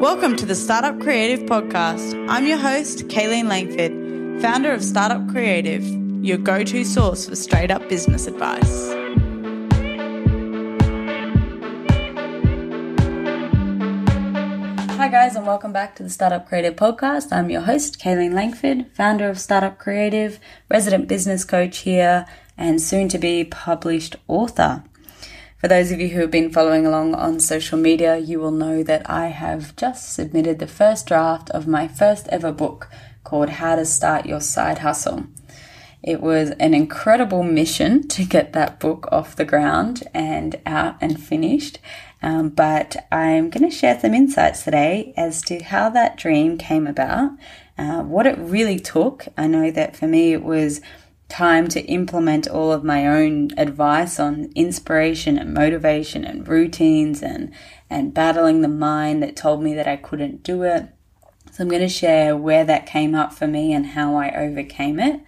Welcome to the Startup Creative Podcast. I'm your host, Kayleen Langford, founder of Startup Creative, your go to source for straight up business advice. Hi, guys, and welcome back to the Startup Creative Podcast. I'm your host, Kayleen Langford, founder of Startup Creative, resident business coach here, and soon to be published author. For those of you who have been following along on social media, you will know that I have just submitted the first draft of my first ever book called How to Start Your Side Hustle. It was an incredible mission to get that book off the ground and out and finished. Um, but I'm going to share some insights today as to how that dream came about, uh, what it really took. I know that for me, it was time to implement all of my own advice on inspiration and motivation and routines and and battling the mind that told me that I couldn't do it. So I'm going to share where that came up for me and how I overcame it.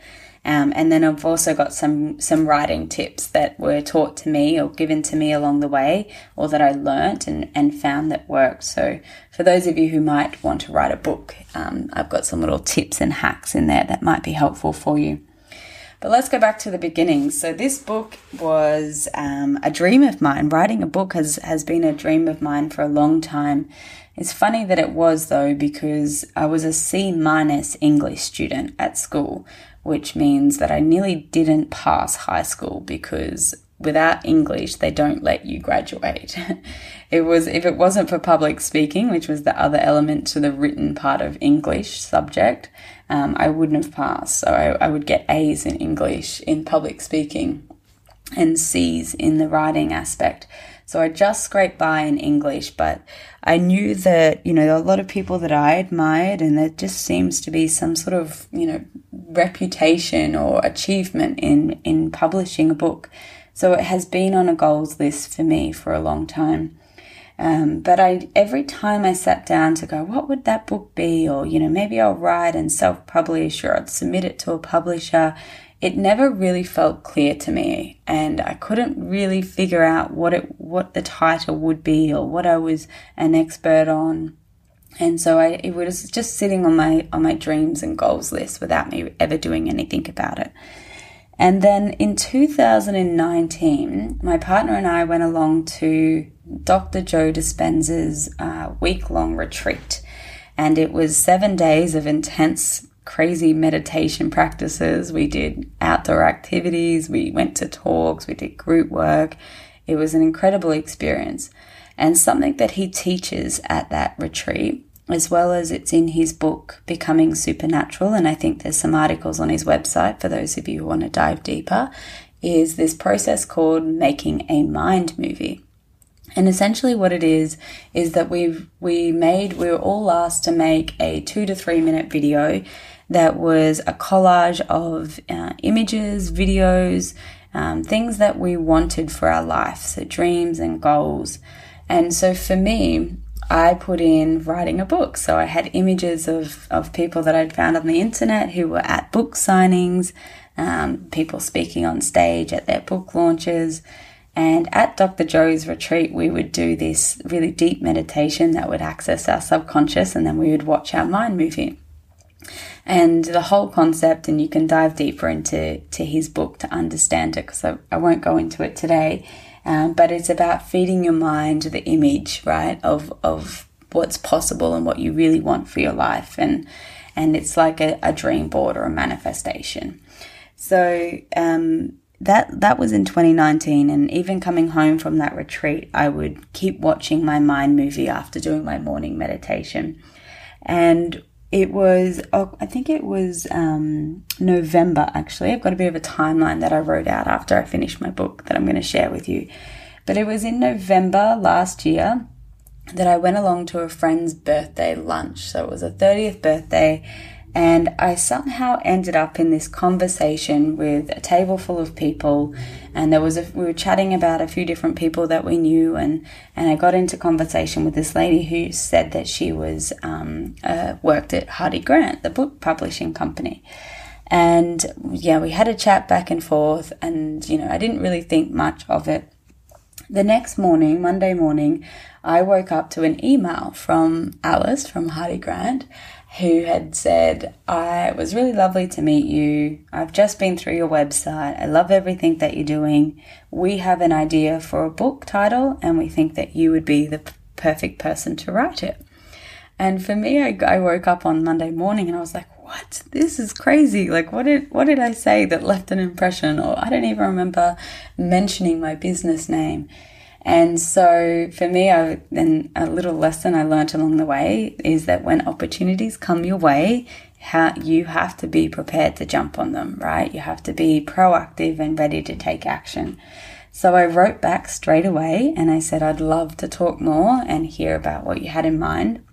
Um, and then I've also got some some writing tips that were taught to me or given to me along the way, or that I learnt and, and found that worked. So for those of you who might want to write a book, um, I've got some little tips and hacks in there that might be helpful for you. But let's go back to the beginning. So this book was um, a dream of mine. Writing a book has has been a dream of mine for a long time. It's funny that it was though because I was a C minus English student at school, which means that I nearly didn't pass high school because without English, they don't let you graduate. it was, if it wasn't for public speaking, which was the other element to the written part of English subject, um, I wouldn't have passed. So I, I would get A's in English in public speaking and C's in the writing aspect. So I just scraped by in English, but I knew that, you know, a lot of people that I admired and there just seems to be some sort of, you know, reputation or achievement in, in publishing a book. So it has been on a goals list for me for a long time. Um, but I, every time I sat down to go, what would that book be? Or, you know, maybe I'll write and self publish or I'd submit it to a publisher. It never really felt clear to me. And I couldn't really figure out what it, what the title would be or what I was an expert on. And so I, it was just sitting on my, on my dreams and goals list without me ever doing anything about it. And then in 2019, my partner and I went along to Dr. Joe Dispenza's uh, week long retreat. And it was seven days of intense, crazy meditation practices. We did outdoor activities, we went to talks, we did group work. It was an incredible experience. And something that he teaches at that retreat as well as it's in his book, Becoming Supernatural. And I think there's some articles on his website for those of you who want to dive deeper. Is this process called making a mind movie? And essentially, what it is is that we've we made we were all asked to make a two to three minute video that was a collage of uh, images, videos, um, things that we wanted for our life, so dreams and goals. And so for me, I put in writing a book. So I had images of, of people that I'd found on the internet who were at book signings, um, people speaking on stage at their book launches. And at Dr. Joe's retreat, we would do this really deep meditation that would access our subconscious, and then we would watch our mind movie. And the whole concept, and you can dive deeper into to his book to understand it, because I, I won't go into it today um, but it's about feeding your mind the image, right, of, of what's possible and what you really want for your life. And, and it's like a, a dream board or a manifestation. So, um, that that was in 2019 and even coming home from that retreat i would keep watching my mind movie after doing my morning meditation and it was oh, i think it was um, november actually. I've got a bit of a timeline that i wrote out after i finished my book that i'm going to share with you. But it was in november last year that i went along to a friend's birthday lunch. So it was a 30th birthday and I somehow ended up in this conversation with a table full of people, and there was a, we were chatting about a few different people that we knew, and and I got into conversation with this lady who said that she was um, uh, worked at Hardie Grant, the book publishing company, and yeah, we had a chat back and forth, and you know I didn't really think much of it. The next morning, Monday morning, I woke up to an email from Alice from Hardie Grant who had said, I was really lovely to meet you. I've just been through your website. I love everything that you're doing. We have an idea for a book title and we think that you would be the perfect person to write it. And for me, I, I woke up on Monday morning and I was like, what? This is crazy. Like, what did, what did I say that left an impression? Or I don't even remember mentioning my business name. And so for me, I, then a little lesson I learned along the way is that when opportunities come your way, how you have to be prepared to jump on them, right? You have to be proactive and ready to take action. So I wrote back straight away and I said, I'd love to talk more and hear about what you had in mind.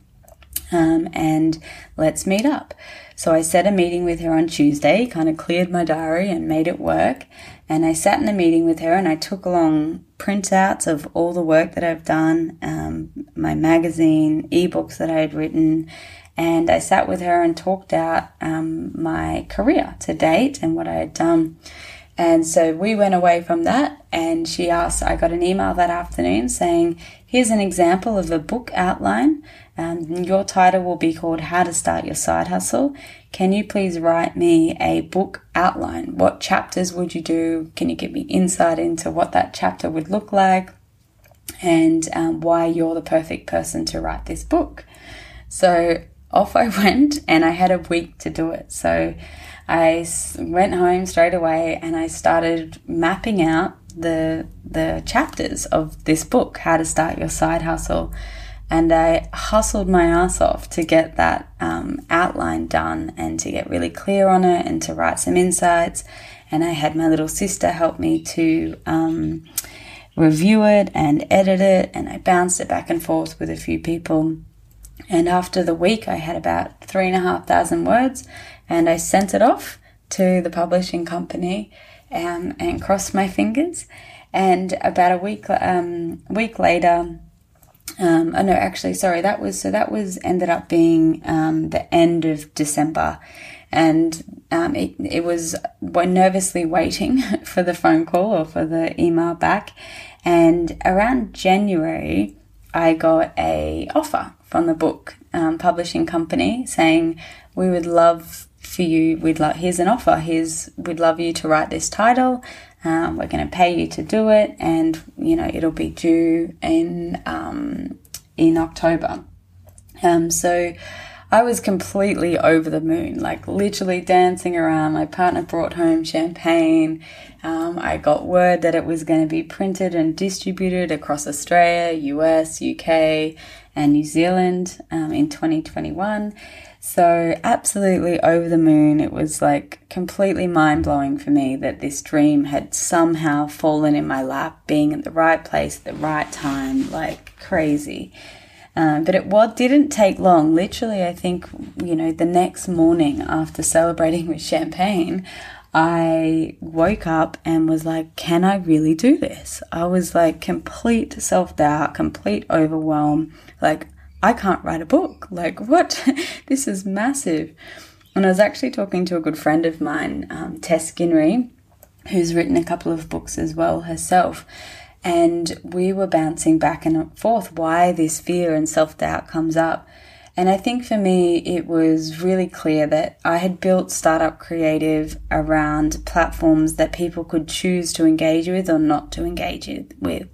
Um, and let's meet up. So I set a meeting with her on Tuesday, kind of cleared my diary and made it work. And I sat in a meeting with her and I took along printouts of all the work that I've done, um, my magazine, ebooks that I had written. And I sat with her and talked out um, my career to date and what I had done. And so we went away from that, and she asked, I got an email that afternoon saying, Here's an example of a book outline. Um, your title will be called How to Start Your Side Hustle. Can you please write me a book outline? What chapters would you do? Can you give me insight into what that chapter would look like? And um, why you're the perfect person to write this book. So off I went, and I had a week to do it. So I went home straight away and I started mapping out the the chapters of this book, How to Start Your Side Hustle. And I hustled my ass off to get that um, outline done and to get really clear on it and to write some insights. And I had my little sister help me to um, review it and edit it. And I bounced it back and forth with a few people. And after the week, I had about three and a half thousand words and I sent it off to the publishing company um, and crossed my fingers. And about a week um, week later, um, oh no, actually, sorry, that was so that was ended up being um, the end of December, and um, it it was we're nervously waiting for the phone call or for the email back, and around January, I got a offer from the book um, publishing company saying we would love for you. We'd like here's an offer. Here's we'd love you to write this title. Um, we're going to pay you to do it, and you know it'll be due in um, in October. Um, so I was completely over the moon, like literally dancing around. My partner brought home champagne. Um, I got word that it was going to be printed and distributed across Australia, US, UK, and New Zealand um, in 2021. So, absolutely over the moon. It was like completely mind blowing for me that this dream had somehow fallen in my lap, being at the right place at the right time, like crazy. Um, but it what didn't take long. Literally, I think you know the next morning after celebrating with champagne, I woke up and was like, "Can I really do this?" I was like complete self doubt, complete overwhelm. Like I can't write a book. Like, what? this is massive. And I was actually talking to a good friend of mine, um, Tess Ginnery, who's written a couple of books as well herself. And we were bouncing back and forth why this fear and self doubt comes up. And I think for me, it was really clear that I had built Startup Creative around platforms that people could choose to engage with or not to engage with.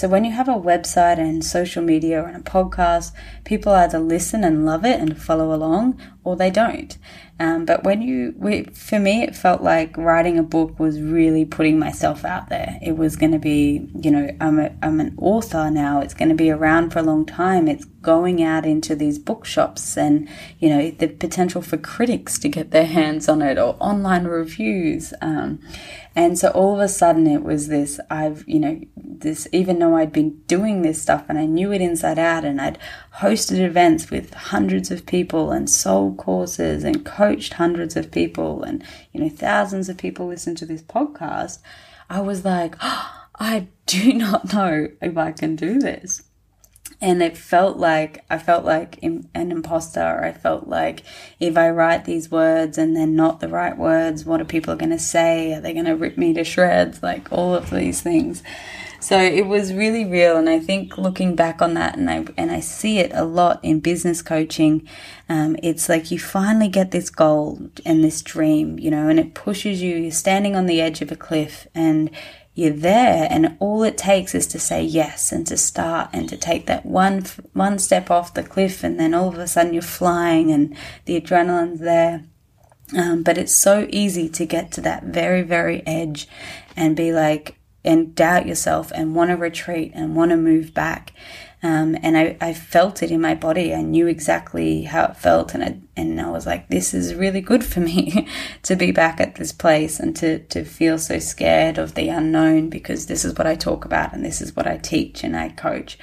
So when you have a website and social media and a podcast, people either listen and love it and follow along or they don't. Um, but when you, we, for me, it felt like writing a book was really putting myself out there. It was going to be, you know, I'm, a, I'm an author now. It's going to be around for a long time. It's going out into these bookshops and, you know, the potential for critics to get their hands on it or online reviews. Um, and so all of a sudden it was this, I've, you know, this, even though I'd been doing this stuff and I knew it inside out and I'd hosted events with hundreds of people and sold courses and coached hundreds of people and, you know, thousands of people listen to this podcast, I was like, oh, I do not know if I can do this. And it felt like I felt like an imposter. I felt like if I write these words and they're not the right words, what are people going to say? Are they going to rip me to shreds? Like all of these things. So it was really real, and I think looking back on that, and I and I see it a lot in business coaching. Um, it's like you finally get this goal and this dream, you know, and it pushes you. You're standing on the edge of a cliff, and you're there and all it takes is to say yes and to start and to take that one one step off the cliff and then all of a sudden you're flying and the adrenaline's there. Um, but it's so easy to get to that very very edge and be like and doubt yourself and want to retreat and want to move back um, and I, I felt it in my body. I knew exactly how it felt, and I, and I was like, this is really good for me to be back at this place and to, to feel so scared of the unknown because this is what I talk about and this is what I teach and I coach.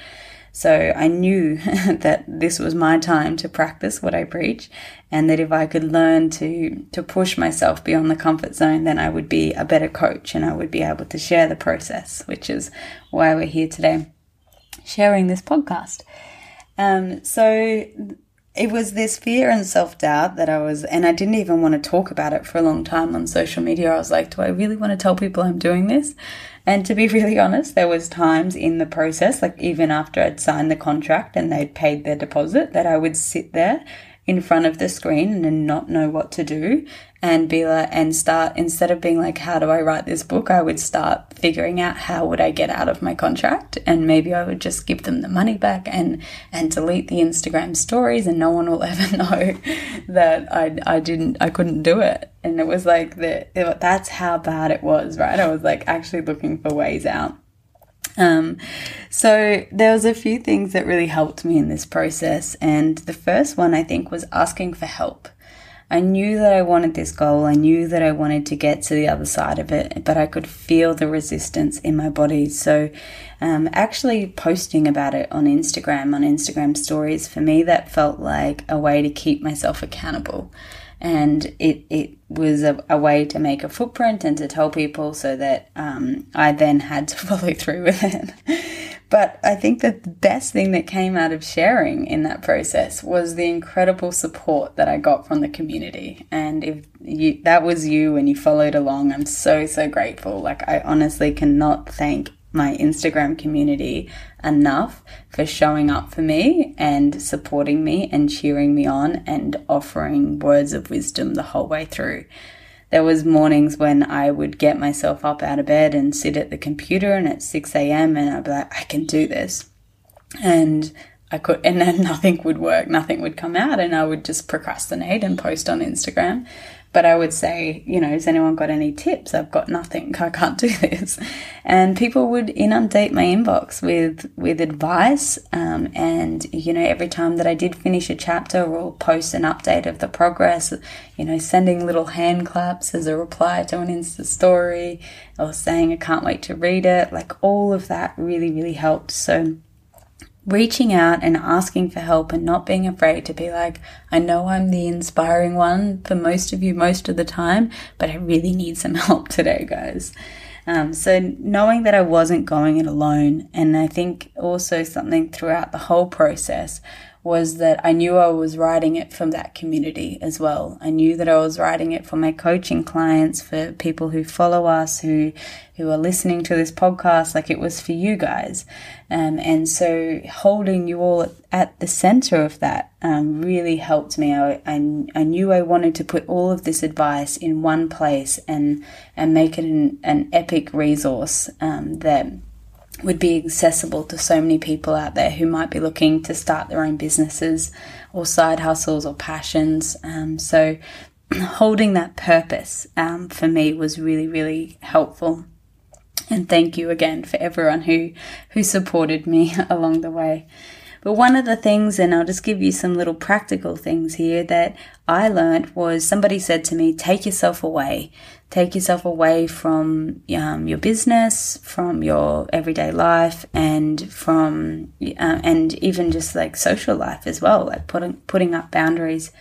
So I knew that this was my time to practice what I preach and that if I could learn to, to push myself beyond the comfort zone, then I would be a better coach and I would be able to share the process, which is why we're here today sharing this podcast. Um, so it was this fear and self doubt that I was, and I didn't even want to talk about it for a long time on social media. I was like, do I really want to tell people I'm doing this? And to be really honest, there was times in the process, like even after I'd signed the contract and they'd paid their deposit, that I would sit there in front of the screen and not know what to do and be like, and start, instead of being like, how do I write this book? I would start figuring out how would I get out of my contract and maybe I would just give them the money back and, and delete the Instagram stories and no one will ever know that I, I didn't, I couldn't do it. And it was like the, it, that's how bad it was, right? I was like actually looking for ways out. Um, so there was a few things that really helped me in this process, and the first one I think was asking for help. I knew that I wanted this goal. I knew that I wanted to get to the other side of it, but I could feel the resistance in my body. So, um, actually posting about it on Instagram, on Instagram stories, for me, that felt like a way to keep myself accountable and it it was a, a, way to make a footprint and to tell people so that um, I then had to follow through with it. but I think that the best thing that came out of sharing in that process was the incredible support that I got from the community. And if you, that was you and you followed along, I'm so, so grateful. Like, I honestly cannot thank my Instagram community enough for showing up for me and supporting me and cheering me on and offering words of wisdom the whole way through. There was mornings when I would get myself up out of bed and sit at the computer and at 6 a.m. and I'd be like, I can do this. And I could, and then nothing would work, nothing would come out, and I would just procrastinate and post on Instagram. But I would say, you know, has anyone got any tips? I've got nothing. I can't do this. And people would inundate my inbox with, with advice. Um, and, you know, every time that I did finish a chapter or post an update of the progress, you know, sending little hand claps as a reply to an Insta story or saying, I can't wait to read it. Like all of that really, really helped. So, reaching out and asking for help and not being afraid to be like, I know I'm the inspiring one for most of you most of the time, but I really need some help today, guys. Um, so knowing that I wasn't going it alone, and I think also something throughout the whole process was that I knew I was writing it from that community as well. I knew that I was writing it for my coaching clients, for people who follow us, who who are listening to this podcast, like it was for you guys. Um, and so holding you all at, the center of that um, really helped me. I, I, I, knew I wanted to put all of this advice in one place and and make it an, an epic resource um, that would be accessible to so many people out there who might be looking to start their own businesses or side hustles or passions. Um, so, holding that purpose um, for me was really, really helpful. And thank you again for everyone who who supported me along the way. But one of the things, and I'll just give you some little practical things here that I learned was somebody said to me, take yourself away. Take yourself away from um, your business, from your everyday life, and from, uh, and even just like social life as well, like putting, putting up boundaries.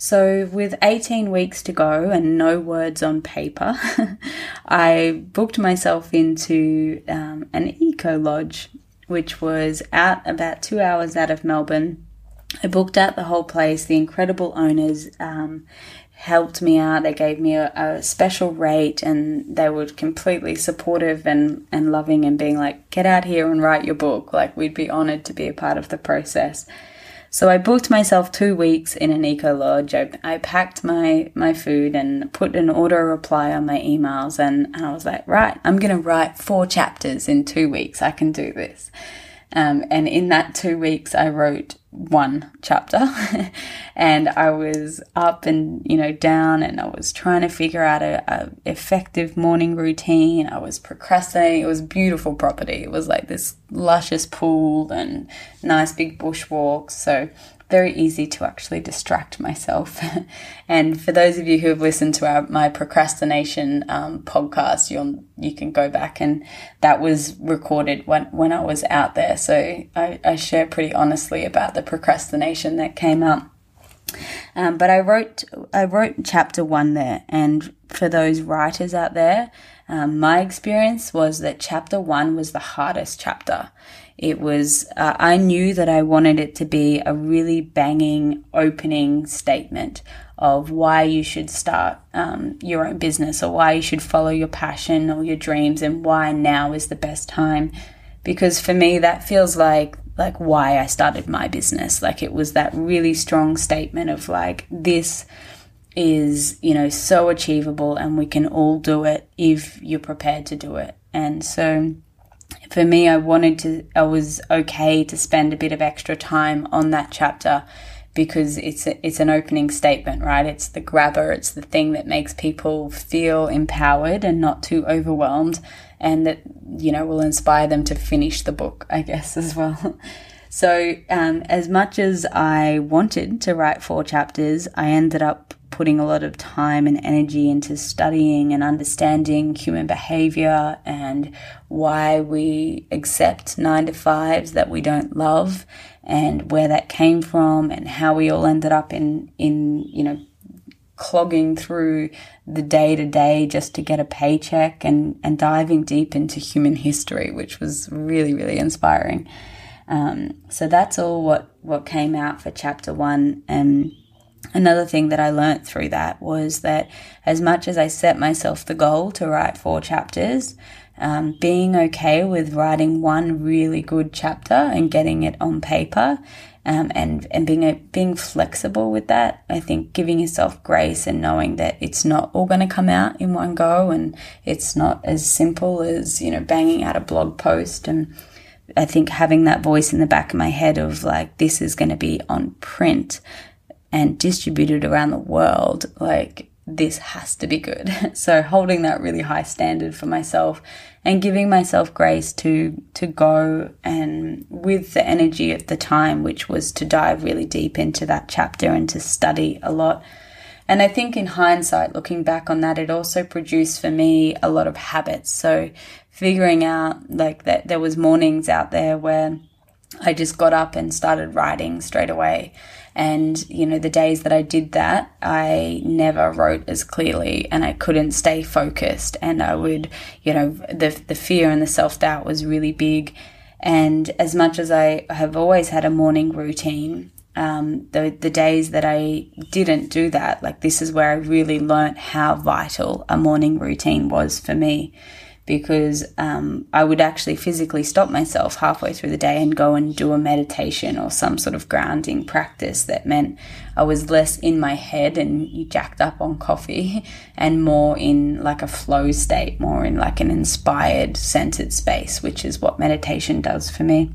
So, with 18 weeks to go and no words on paper, I booked myself into um, an eco lodge which was out about two hours out of Melbourne. I booked out the whole place. The incredible owners um, helped me out. They gave me a, a, special rate and they were completely supportive and, and loving and being like, get out here and write your book. Like, we'd be honored to be a part of the process. So I booked myself two weeks in an eco lodge. I, I packed my, my food and put an auto reply on my emails and, and I was like, right, I'm going to write four chapters in two weeks. I can do this. Um, and in that two weeks, I wrote one chapter and I was up and, you know, down and I was trying to figure out a, a, effective morning routine. I was procrastinating. It was beautiful property. It was like this luscious pool and nice big bushwalks. So very easy to actually distract myself. and for those of you who have listened to our, my procrastination um, podcast, you'll you can go back and that was recorded when, when I was out there. So I, I share pretty honestly about the procrastination that came up. Um, but I wrote I wrote chapter one there, and for those writers out there, um, my experience was that chapter one was the hardest chapter. It was, uh, I knew that I wanted it to be a really banging opening statement of why you should start um, your own business or why you should follow your passion or your dreams and why now is the best time. Because for me, that feels like like why I started my business. Like it was that really strong statement of like this is, you know, so achievable and we can all do it if you're prepared to do it. And so for me, I wanted to, I was okay to spend a bit of extra time on that chapter because it's a, it's an opening statement, right? It's the grabber, it's the thing that makes people feel empowered and not too overwhelmed, and that you know will inspire them to finish the book, I guess as well. so, um, as much as I wanted to write four chapters, I ended up putting a lot of time and energy into studying and understanding human behavior and why we accept nine to fives that we don't love and where that came from and how we all ended up in, in, you know, clogging through the day to day just to get a paycheck and, and diving deep into human history, which was really, really inspiring. Um, so that's all what, what came out for chapter one. And another thing that I learnt through that was that as much as I set myself the goal to write four chapters, um, being okay with writing one really good chapter and getting it on paper um, and and being a, being flexible with that. I think giving yourself grace and knowing that it's not all going to come out in one go, and it's not as simple as you know banging out a blog post. And I think having that voice in the back of my head of like this is going to be on print and distributed around the world, like this has to be good. So holding that really high standard for myself and giving myself grace to to go and with the energy at the time which was to dive really deep into that chapter and to study a lot. And I think in hindsight looking back on that it also produced for me a lot of habits. So figuring out like that there was mornings out there where I just got up and started writing straight away and, you know, the days that I did that, I never wrote as clearly and I couldn't stay focused. And I would, you know, the, the fear and the self doubt was really big. And as much as I have always had a morning routine, um, the, the days that I didn't do that, like this is where I really learnt how vital a morning routine was for me because um, I would actually physically stop myself halfway through the day and go and do a meditation or some sort of grounding practice that meant I was less in my head and jacked up on coffee and more in like a flow state, more in like an inspired, centered space, which is what meditation does for me.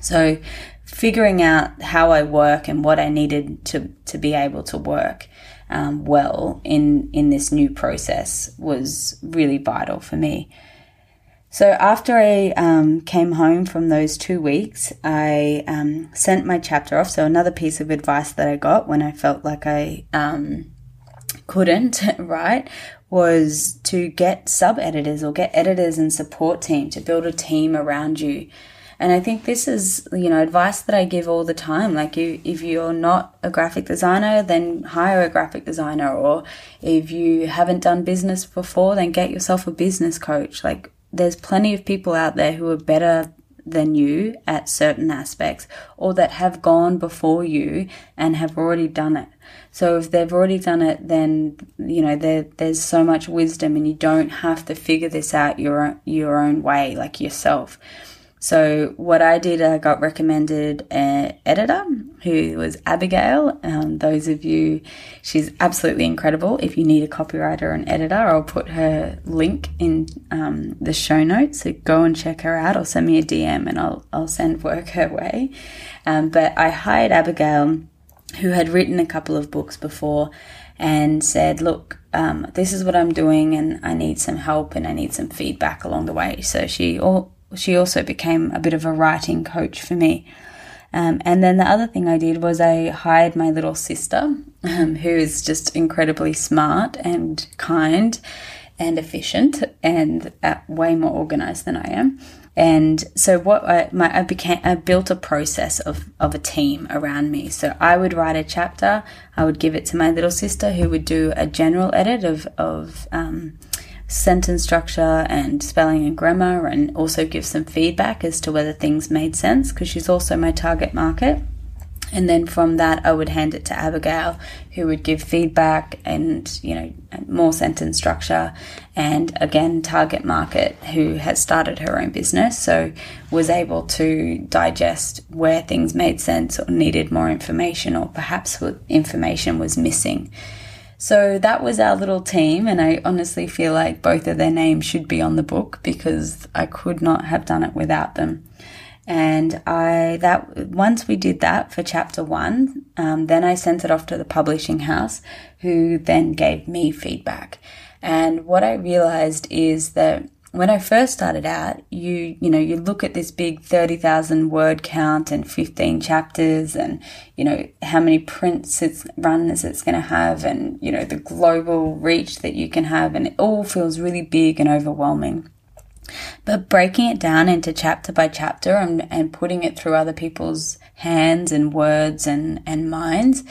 So, figuring out how I work and what I needed to, to be able to work um, well in in this new process was really vital for me. So after I um, came home from those two weeks, I um, sent my chapter off. So another piece of advice that I got when I felt like I um, couldn't write was to get sub editors or get editors and support team to build a team around you and I think this is, you know, advice that I give all the time. Like, you, if you're not a graphic designer, then hire a graphic designer. Or if you haven't done business before, then get yourself a business coach. Like, there's plenty of people out there who are better than you at certain aspects or that have gone before you and have already done it. So if they've already done it, then, you know, there, there's so much wisdom and you don't have to figure this out your, your own way, like yourself. So what I did, I got recommended an editor who was Abigail. Um, those of you, she's absolutely incredible. If you need a copywriter or an editor, I'll put her link in um, the show notes. So go and check her out, or send me a DM, and I'll I'll send work her way. Um, but I hired Abigail, who had written a couple of books before, and said, "Look, um, this is what I'm doing, and I need some help, and I need some feedback along the way." So she all she also became a bit of a writing coach for me. Um, and then the other thing I did was I hired my little sister, um, who is just incredibly smart and kind and efficient and uh, way more organized than I am. And so what I, my, I became, I built a process of, of a team around me. So I would write a chapter, I would give it to my little sister who would do a general edit of, of, um, sentence structure and spelling and grammar, and also give some feedback as to whether things made sense because she's also my target market. And then from that, I would hand it to Abigail, who would give feedback and, you know, more sentence structure. And again, target market, who has started her own business. So was able to digest where things made sense or needed more information, or perhaps what information was missing. So that was our little team, and I honestly feel like both of their names should be on the book because I could not have done it without them. And I that once we did that for chapter one, um, then I sent it off to the publishing house, who then gave me feedback. And what I realized is that when I first started out, you you know you look at this big thirty thousand word count and fifteen chapters, and you know how many prints it's runs it's going to have, and you know the global reach that you can have, and it all feels really big and overwhelming. But breaking it down into chapter by chapter and, and putting it through other people's hands and words and, and minds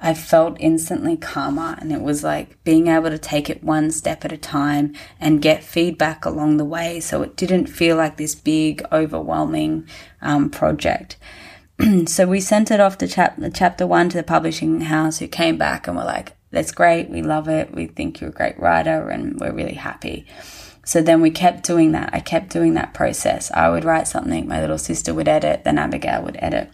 I felt instantly calmer and it was like being able to take it one step at a time and get feedback along the way. So it didn't feel like this big, overwhelming um, project. so we sent it off to chap- chapter one to the publishing house who came back and were like, that's great. We love it. We think you're a great writer and we're really happy. So then we kept doing that. I kept doing that process. I would write something, my little sister would edit, then Abigail would edit.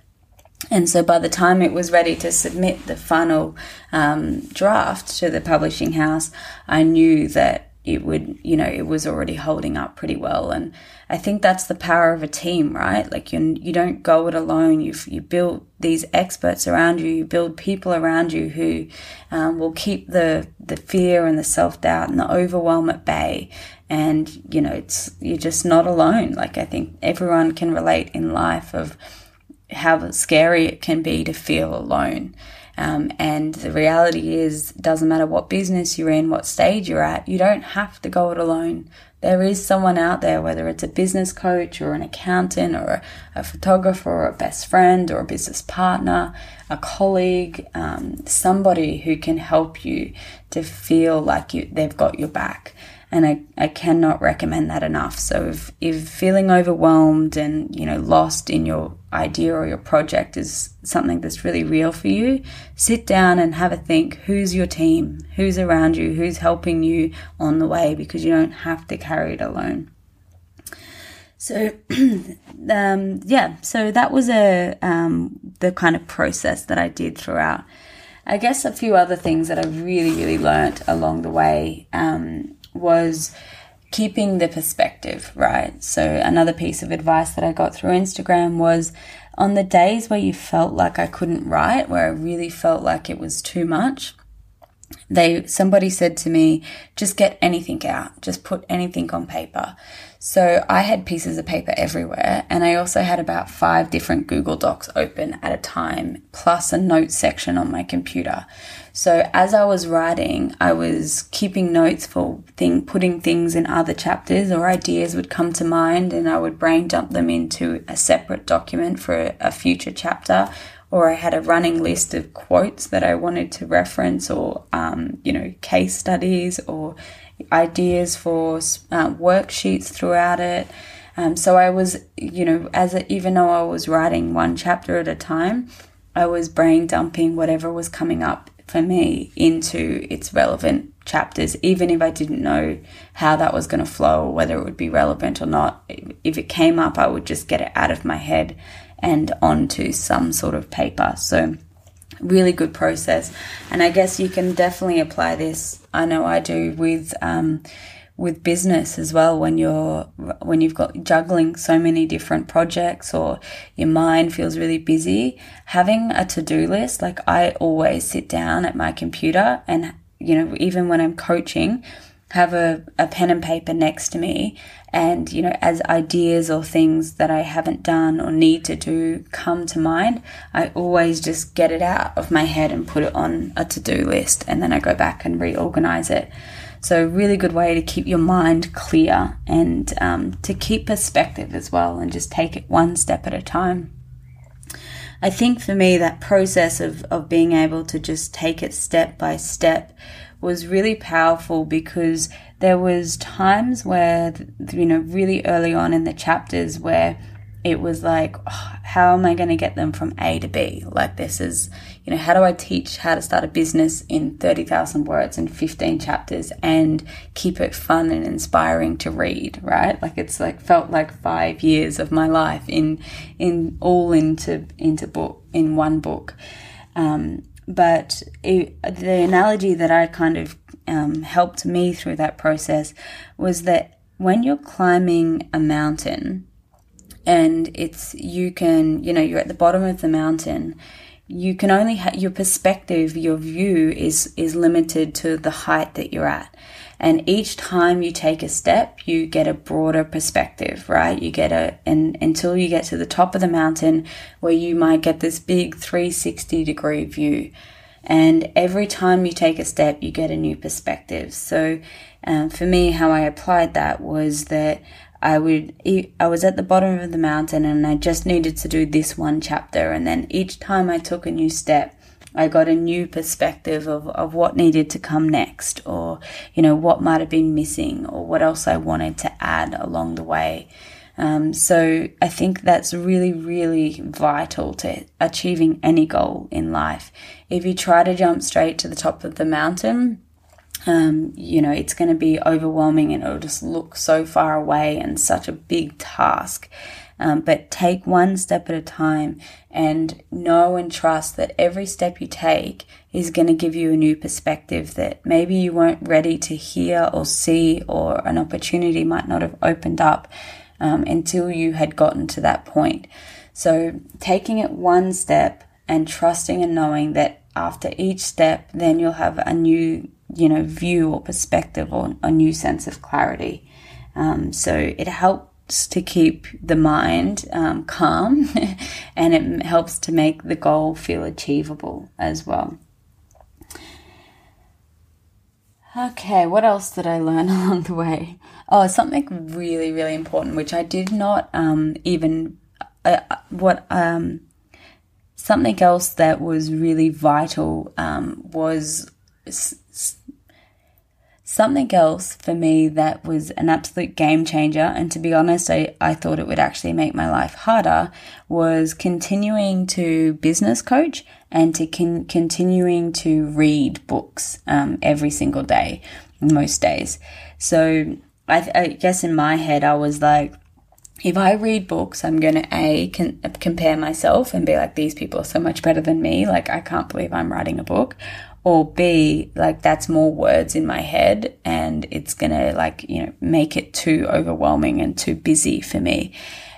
And so by the time it was ready to submit the final um, draft to the publishing house, I knew that it would, you know, it was already holding up pretty well. And I think that's the power of a team, right? Like you, you don't go it alone. You you build these experts around you. You build people around you who um, will keep the the fear and the self doubt and the overwhelm at bay. And you know, it's you're just not alone. Like I think everyone can relate in life of how scary it can be to feel alone. Um, and the reality is, doesn't matter what business you're in, what stage you're at, you don't have to go it alone. There is someone out there, whether it's a business coach or an accountant or a, a photographer or a best friend or a business partner, a colleague, um, somebody who can help you to feel like you, they've got your back and I, I cannot recommend that enough. So if, if feeling overwhelmed and you know lost in your idea or your project is something that's really real for you, sit down and have a think. Who's your team? Who's around you? Who's helping you on the way? Because you don't have to carry it alone. So, um, yeah, so that was a um, the kind of process that I did throughout. I guess a few other things that I really, really learnt along the way um, was keeping the perspective, right? So, another piece of advice that I got through Instagram was on the days where you felt like I couldn't write, where I really felt like it was too much, they somebody said to me just get anything out. Just put anything on paper. So i had pieces of paper everywhere and i also had about five different google docs open at a time plus a notes section on my computer so as i was writing i was keeping notes for thing putting things in other chapters or ideas would come to mind and i would brain dump them into a separate document for a future chapter or I had a running list of quotes that I wanted to reference, or um, you know, case studies or ideas for uh, worksheets throughout it. Um, so I was, you know, as a, even though I was writing one chapter at a time, I was brain dumping whatever was coming up for me into its relevant chapters, even if I didn't know how that was going to flow or whether it would be relevant or not. If it came up, I would just get it out of my head and onto some sort of paper. So, really good process. And I guess you can definitely apply this. I know I do with. Um, with business as well when you're when you've got juggling so many different projects or your mind feels really busy having a to-do list like I always sit down at my computer and you know even when I'm coaching have a, a pen and paper next to me and you know as ideas or things that i haven't done or need to do come to mind i always just get it out of my head and put it on a to-do list and then i go back and reorganize it so really good way to keep your mind clear and um, to keep perspective as well and just take it one step at a time I think for me, that process of, of being able to just take it step by step was really powerful because there was times where, you know, really early on in the chapters where it was like, oh, how am I going to get them from A to B? Like, this is, you know, how do I teach how to start a business in 30,000 words and 15 chapters and keep it fun and inspiring to read, right? Like, it's like felt like five years of my life in, in all into, into book, in one book. Um, but it, the analogy that I kind of um, helped me through that process was that when you're climbing a mountain, and it's you can you know you're at the bottom of the mountain you can only have your perspective your view is is limited to the height that you're at. And each time you take a step you get a broader perspective right? You get a and until you get to the top of the mountain where you might get this big 360 degree view. And every time you take a step you get a new perspective. So um, for me how i applied that was that I would I was at the bottom of the mountain and I just needed to do this one chapter. And then each time I took a new step I got a new perspective of, of what needed to come next or you know what might have been missing or what else I wanted to add along the way. Um, so I think that's really really vital to achieving any goal in life. If you try to jump straight to the top of the mountain um, you know, it's going to be overwhelming and it'll just look so far away and such a big task. Um, but take one step at a time and know and trust that every step you take is going to give you a new perspective that maybe you weren't ready to hear or see, or an opportunity might not have opened up um, until you had gotten to that point. So, taking it one step and trusting and knowing that after each step, then you'll have a new you know, view or perspective or a new sense of clarity. Um, so it helps to keep the mind um, calm and it helps to make the goal feel achievable as well. Okay, what else did I learn along the way? Oh, something really, really important, which I did not um, even. Uh, what um, something else that was really vital um, was Something else for me that was an absolute game changer, and to be honest, I, I thought it would actually make my life harder, was continuing to business coach and to con- continuing to read books um, every single day, most days. So I, I guess in my head, I was like, if I read books, I'm going to A, can, compare myself and be like, these people are so much better than me. Like, I can't believe I'm writing a book or B, like that's more words in my head and it's gonna like, you know, make it too overwhelming and too busy for me.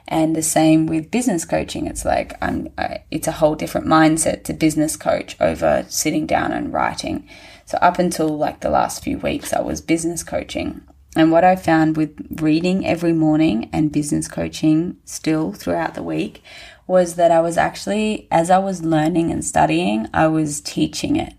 And the same with business coaching. It's like I'm, I, it's a whole different mindset to business coach over sitting down and writing. So up until like the last few weeks, I was business coaching. And what I found with reading every morning and business coaching still throughout the week was that I was actually, as I was learning and studying, I was teaching it.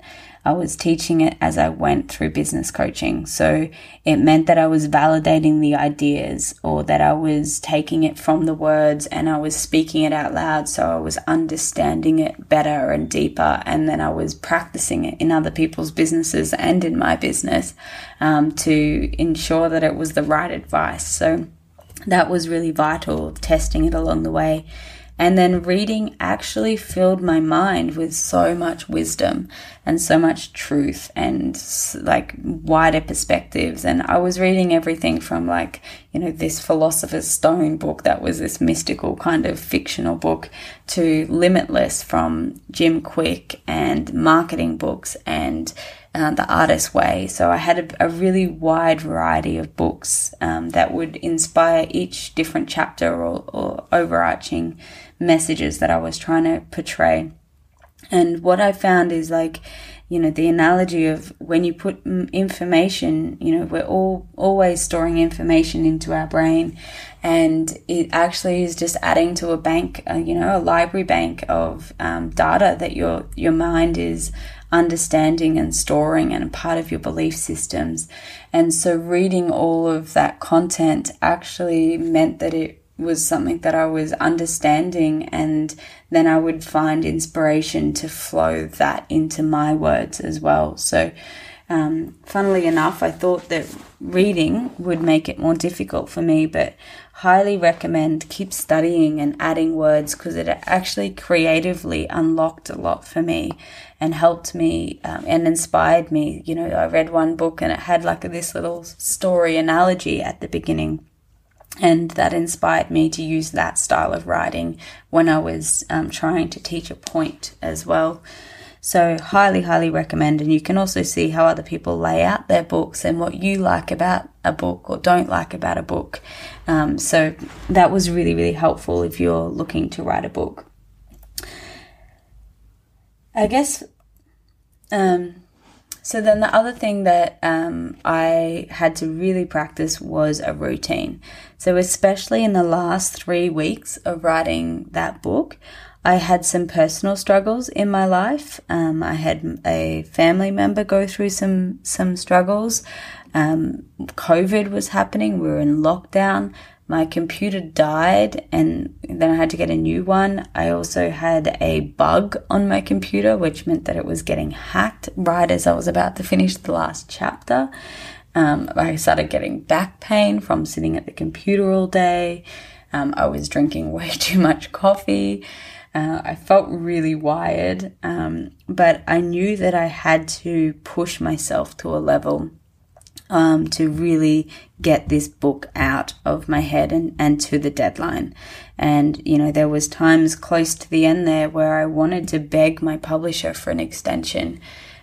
I was teaching it as I went through business coaching. So it meant that I was validating the ideas or that I was taking it from the words and I was speaking it out loud. So I was understanding it better and deeper. And then I was practicing it in other people's businesses and in my business um, to ensure that it was the right advice. So that was really vital, testing it along the way. And then reading actually filled my mind with so much wisdom and so much truth and like wider perspectives. And I was reading everything from like, you know, this Philosopher's Stone book that was this mystical kind of fictional book to Limitless from Jim Kwik and marketing books and uh, the artist way. So I had a, a really wide variety of books um, that would inspire each different chapter or, or overarching messages that I was trying to portray. And what I found is like, you know, the analogy of when you put information, you know, we're all always storing information into our brain, and it actually is just adding to a bank, uh, you know, a library bank of um, data that your your mind is understanding and storing and a part of your belief systems. And so reading all of that content actually meant that it was something that I was understanding and then I would find inspiration to flow that into my words as well. So, um, funnily enough, I thought that reading would make it more difficult for me, but highly recommend keep studying and adding words because it actually creatively unlocked a lot for me and helped me um, and inspired me. You know, I read one book and it had like this little story analogy at the beginning. And that inspired me to use that style of writing when I was um, trying to teach a point as well. So, highly, highly recommend. And you can also see how other people lay out their books and what you like about a book or don't like about a book. Um, so, that was really, really helpful if you're looking to write a book. I guess. Um, so then the other thing that um, I had to really practice was a routine. So especially in the last three weeks of writing that book, I had some personal struggles in my life. Um, I had a family member go through some some struggles. Um, COVID was happening. We were in lockdown my computer died and then I had to get a new one. I also had a bug on my computer, which meant that it was getting hacked right as I was about to finish the last chapter. Um, I started getting back pain from sitting at the computer all day. Um, I was drinking way too much coffee. Uh, I felt really wired, um, but I knew that I had to push myself to a level um, to really get this book out of my head and, and to the deadline. And, you know, there was times close to the end there where I wanted to beg my publisher for an extension.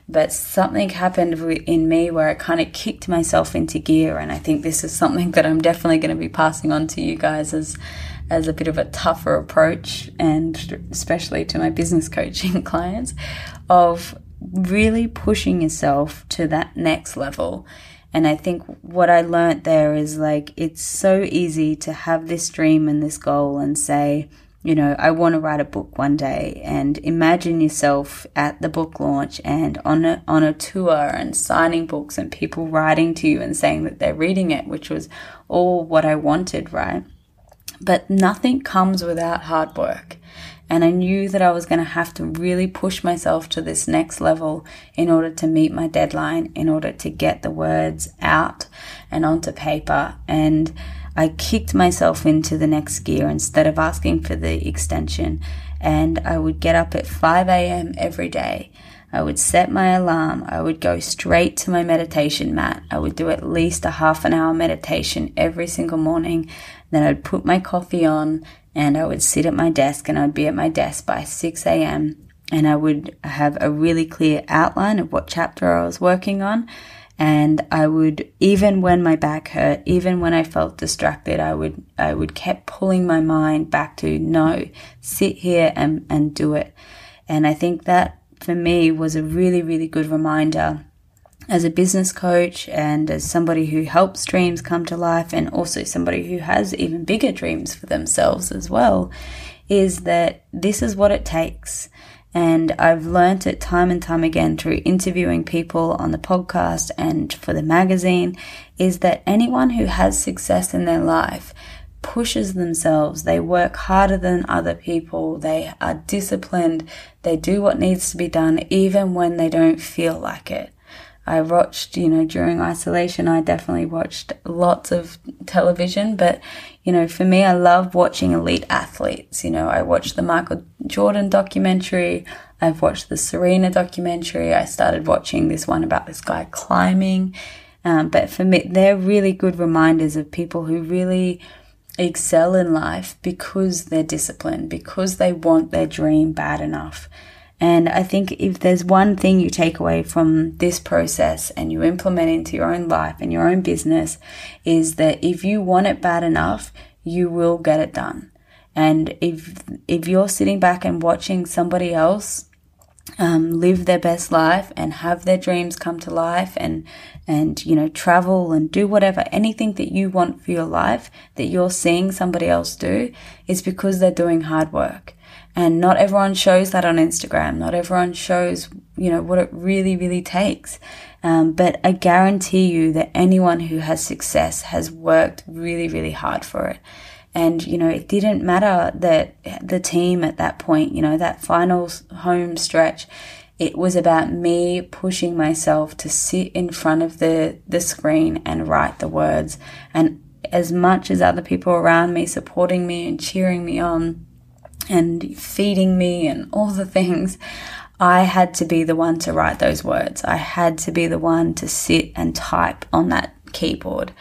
But something happened in me where I kind of kicked myself into gear. And I think this is something that I'm definitely going to be passing on to you guys as, as a bit of a tougher approach and especially to my business coaching clients of really pushing yourself to that next level and I think what I learned there is like, it's so easy to have this dream and this goal and say, you know, I want to write a book one day and imagine yourself at the book launch and on a, on a tour and signing books and people writing to you and saying that they're reading it, which was all what I wanted, right? But nothing comes without hard work. And I knew that I was going to have to really push myself to this next level in order to meet my deadline, in order to get the words out and onto paper. And I kicked myself into the next gear instead of asking for the extension. And I would get up at 5 a.m. every day. I would set my alarm. I would go straight to my meditation mat. I would do at least a half an hour meditation every single morning. Then I'd put my coffee on and I would sit at my desk and I'd be at my desk by 6 a.m. and I would have a really clear outline of what chapter I was working on. And I would, even when my back hurt, even when I felt distracted, I would, I would kept pulling my mind back to no, sit here and, and do it. And I think that for me was a really, really good reminder as a business coach and as somebody who helps dreams come to life and also somebody who has even bigger dreams for themselves as well is that this is what it takes. And I've learnt it time and time again through interviewing people on the podcast and for the magazine is that anyone who has success in their life pushes themselves. They work harder than other people. They are disciplined. They do what needs to be done even when they don't feel like it. I watched, you know, during isolation, I definitely watched lots of television. But, you know, for me, I love watching elite athletes. You know, I watched the Michael Jordan documentary. I've watched the Serena documentary. I started watching this one about this guy climbing. Um, but for me, they're really good reminders of people who really excel in life because they're disciplined, because they want their dream bad enough. And I think if there's one thing you take away from this process and you implement into your own life and your own business is that if you want it bad enough, you will get it done. And if, if you're sitting back and watching somebody else um, live their best life and have their dreams come to life and and you know travel and do whatever anything that you want for your life that you're seeing somebody else do is because they're doing hard work and not everyone shows that on Instagram. Not everyone shows you know what it really really takes. Um, but I guarantee you that anyone who has success has worked really really hard for it. And, you know, it didn't matter that the team at that point, you know, that final home stretch, it was about me pushing myself to sit in front of the, the screen and write the words. And as much as other people around me supporting me and cheering me on and feeding me and all the things, I had to be the one to write those words. I had to be the one to sit and type on that keyboard.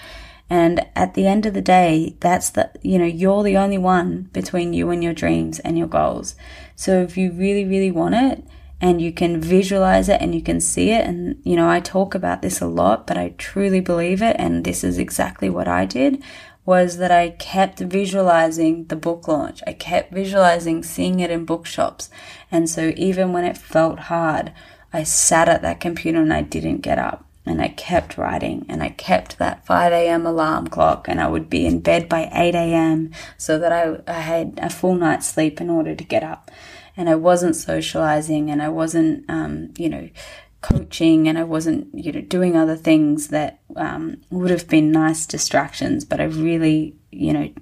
And at the end of the day, that's the, you know, you're the only one between you and your dreams and your goals. So if you really, really want it and you can visualize it and you can see it, and, you know, I talk about this a lot, but I truly believe it. And this is exactly what I did was that I kept visualizing the book launch. I kept visualizing seeing it in bookshops. And so even when it felt hard, I sat at that computer and I didn't get up and I kept writing and I kept that 5 a.m. alarm clock and I would be in bed by 8 a.m. so that I, I had a full night's sleep in order to get up. And I wasn't socializing and I wasn't, um, you know, coaching and I wasn't, you know, doing other things that um, would have been nice distractions, but I really, you know,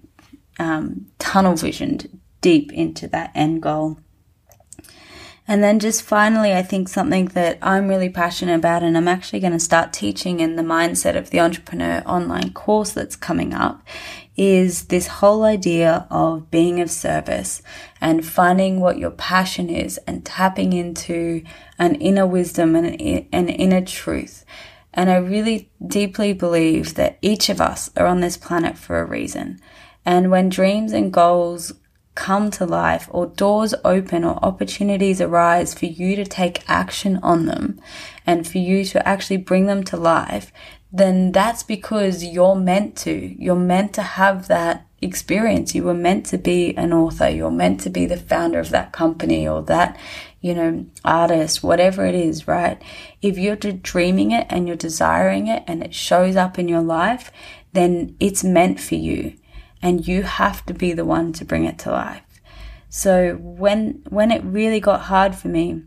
um, tunnel visioned deep into that end goal. And then just finally, I think something that I'm really passionate about, and I'm actually going to start teaching in the mindset of the entrepreneur online course that's coming up, is this whole idea of being of service and finding what your passion is and tapping into an inner wisdom and an inner truth. And I really deeply believe that each of us are on this planet for a reason. And when dreams and goals come to life or doors open or opportunities arise for you to take action on them and for you to actually bring them to life, then that's because you're meant to. You're meant to have that experience. You were meant to be an author. You're meant to be the founder of that company or that, you know, artist, whatever it is, right? If you're dreaming it and you're desiring it and it shows up in your life, then it's meant for you and you have to be the one to bring it to life. So when when it really got hard for me,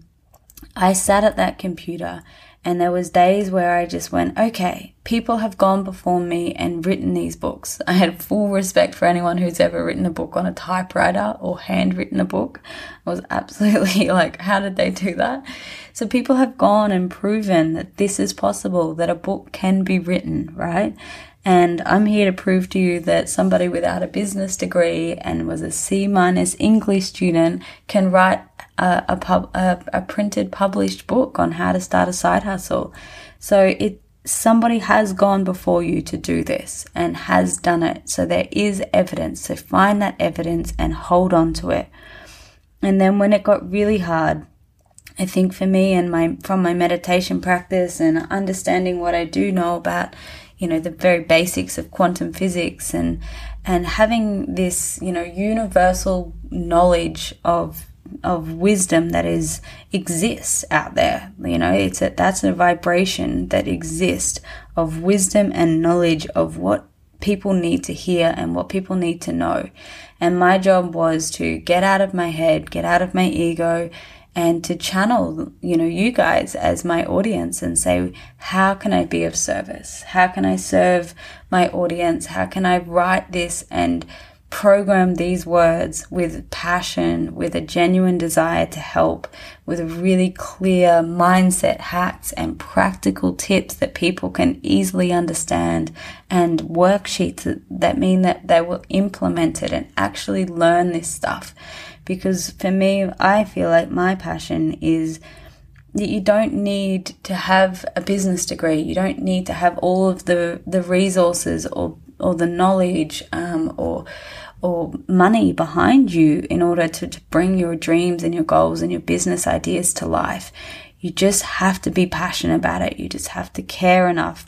I sat at that computer and there was days where I just went, okay, people have gone before me and written these books. I had full respect for anyone who's ever written a book on a typewriter or handwritten a book. I was absolutely like, how did they do that? So people have gone and proven that this is possible, that a book can be written, right? And I'm here to prove to you that somebody without a business degree and was a C minus English student can write a, a, pub, a, a printed published book on how to start a side hustle. So it, somebody has gone before you to do this and has done it. So there is evidence. So find that evidence and hold on to it. And then when it got really hard, I think for me and my, from my meditation practice and understanding what I do know about you know the very basics of quantum physics and and having this you know universal knowledge of of wisdom that is exists out there you know it's a that's a vibration that exists of wisdom and knowledge of what people need to hear and what people need to know and my job was to get out of my head get out of my ego and to channel, you know, you guys as my audience and say, how can I be of service? How can I serve my audience? How can I write this and program these words with passion, with a genuine desire to help, with really clear mindset hacks and practical tips that people can easily understand and worksheets that mean that they will implement it and actually learn this stuff. Because for me, I feel like my passion is that you don't need to have a business degree. You don't need to have all of the, the resources or, or the knowledge, um, or, or money behind you in order to, to bring your dreams and your goals and your business ideas to life. You just have to be passionate about it. You just have to care enough.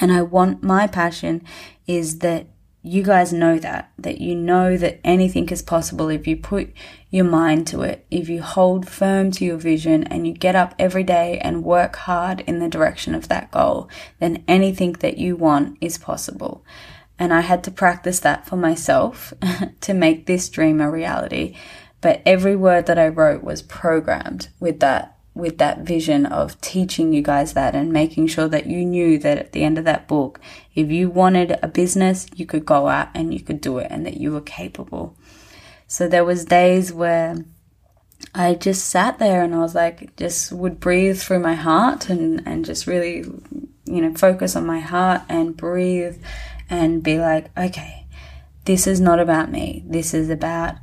And I want my passion is that you guys know that, that you know that anything is possible if you put your mind to it, if you hold firm to your vision and you get up every day and work hard in the direction of that goal, then anything that you want is possible. And I had to practice that for myself to make this dream a reality. But every word that I wrote was programmed with that with that vision of teaching you guys that and making sure that you knew that at the end of that book, if you wanted a business, you could go out and you could do it and that you were capable. So there was days where I just sat there and I was like, just would breathe through my heart and, and just really, you know, focus on my heart and breathe and be like, okay, this is not about me. This is about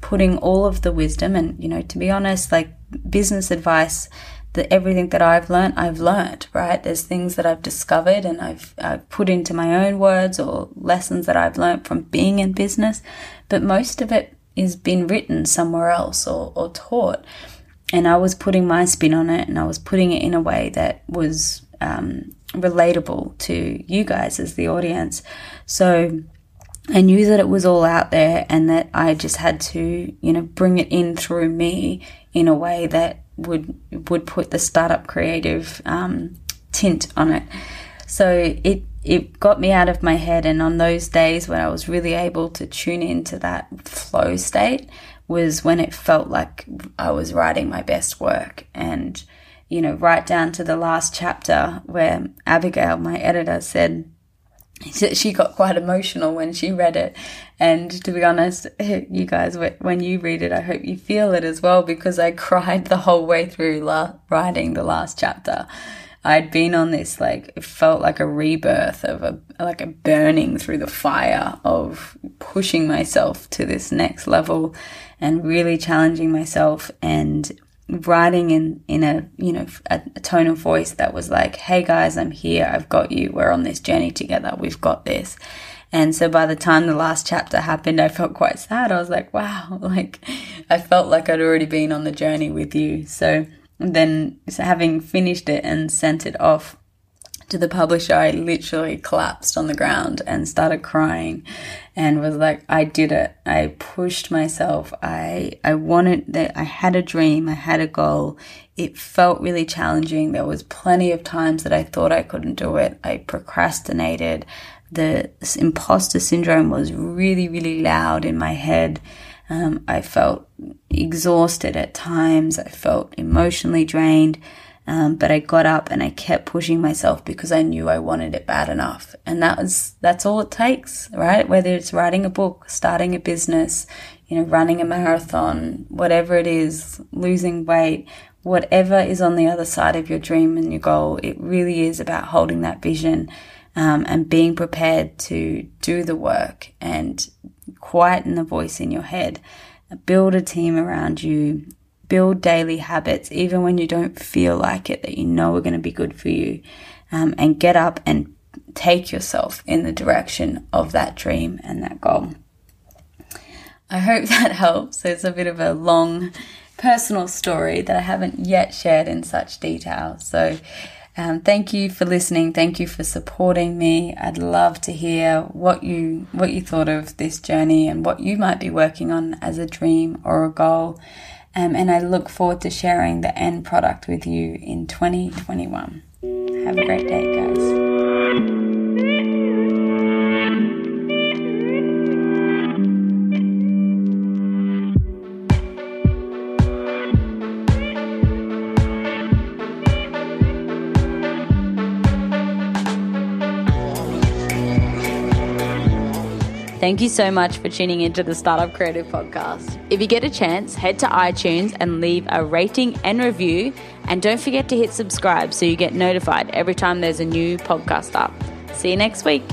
putting all of the wisdom and, you know, to be honest, like business advice, that everything that I've learned, I've learned, right? There's things that I've discovered and I've, I've put into my own words or lessons that I've learned from being in business, but most of it is been written somewhere else or, or taught. And I was putting my spin on it and I was putting it in a way that was um, relatable to you guys as the audience. So I knew that it was all out there and that I just had to, you know, bring it in through me in a way that would would put the startup creative um, tint on it. So it it got me out of my head, and on those days when I was really able to tune into that flow state was when it felt like I was writing my best work and you know, right down to the last chapter where Abigail, my editor, said she got quite emotional when she read it. And to be honest, you guys, when you read it, I hope you feel it as well because I cried the whole way through la- writing the last chapter. I'd been on this, like, it felt like a rebirth of a, like a burning through the fire of pushing myself to this next level and really challenging myself and writing in in a you know a, a, tone of voice that was like hey guys i'm here. I've got you. We're on this journey together. We've got this. And so by the time the last chapter happened i felt quite sad. I was like wow. Like i felt like i'd already been on the journey with you. So then so having finished it and sent it off to the publisher, I literally collapsed on the ground and started crying and was like, I did it. I pushed myself. I, I wanted that. I had a dream. I had a goal. It felt really challenging. There was plenty of times that I thought I couldn't do it. I procrastinated. The imposter syndrome was really, really loud in my head. Um, I felt exhausted at times. I felt emotionally drained. Um, but I got up and I kept pushing myself because I knew I wanted it bad enough. And that was, that's all it takes, right? Whether it's writing a book, starting a business, you know, running a marathon, whatever it is, losing weight, whatever is on the other side of your dream and your goal, it really is about holding that vision um, and being prepared to do the work and quieten the voice in your head. Build a team around you, build daily habits, even when you don't feel like it, that you know are going to be good for you, um, and get up and take yourself in the direction of that dream and that goal. I hope that helps. It's a bit of a long personal story that I haven't yet shared in such detail. So, um, thank you for listening. Thank you for supporting me. I'd love to hear what you what you thought of this journey and what you might be working on as a dream or a goal. Um, and I look forward to sharing the end product with you in 2021. Have a great day, guys. Thank you so much for tuning into the Startup Creative Podcast. If you get a chance, head to iTunes and leave a rating and review. And don't forget to hit subscribe so you get notified every time there's a new podcast up. See you next week.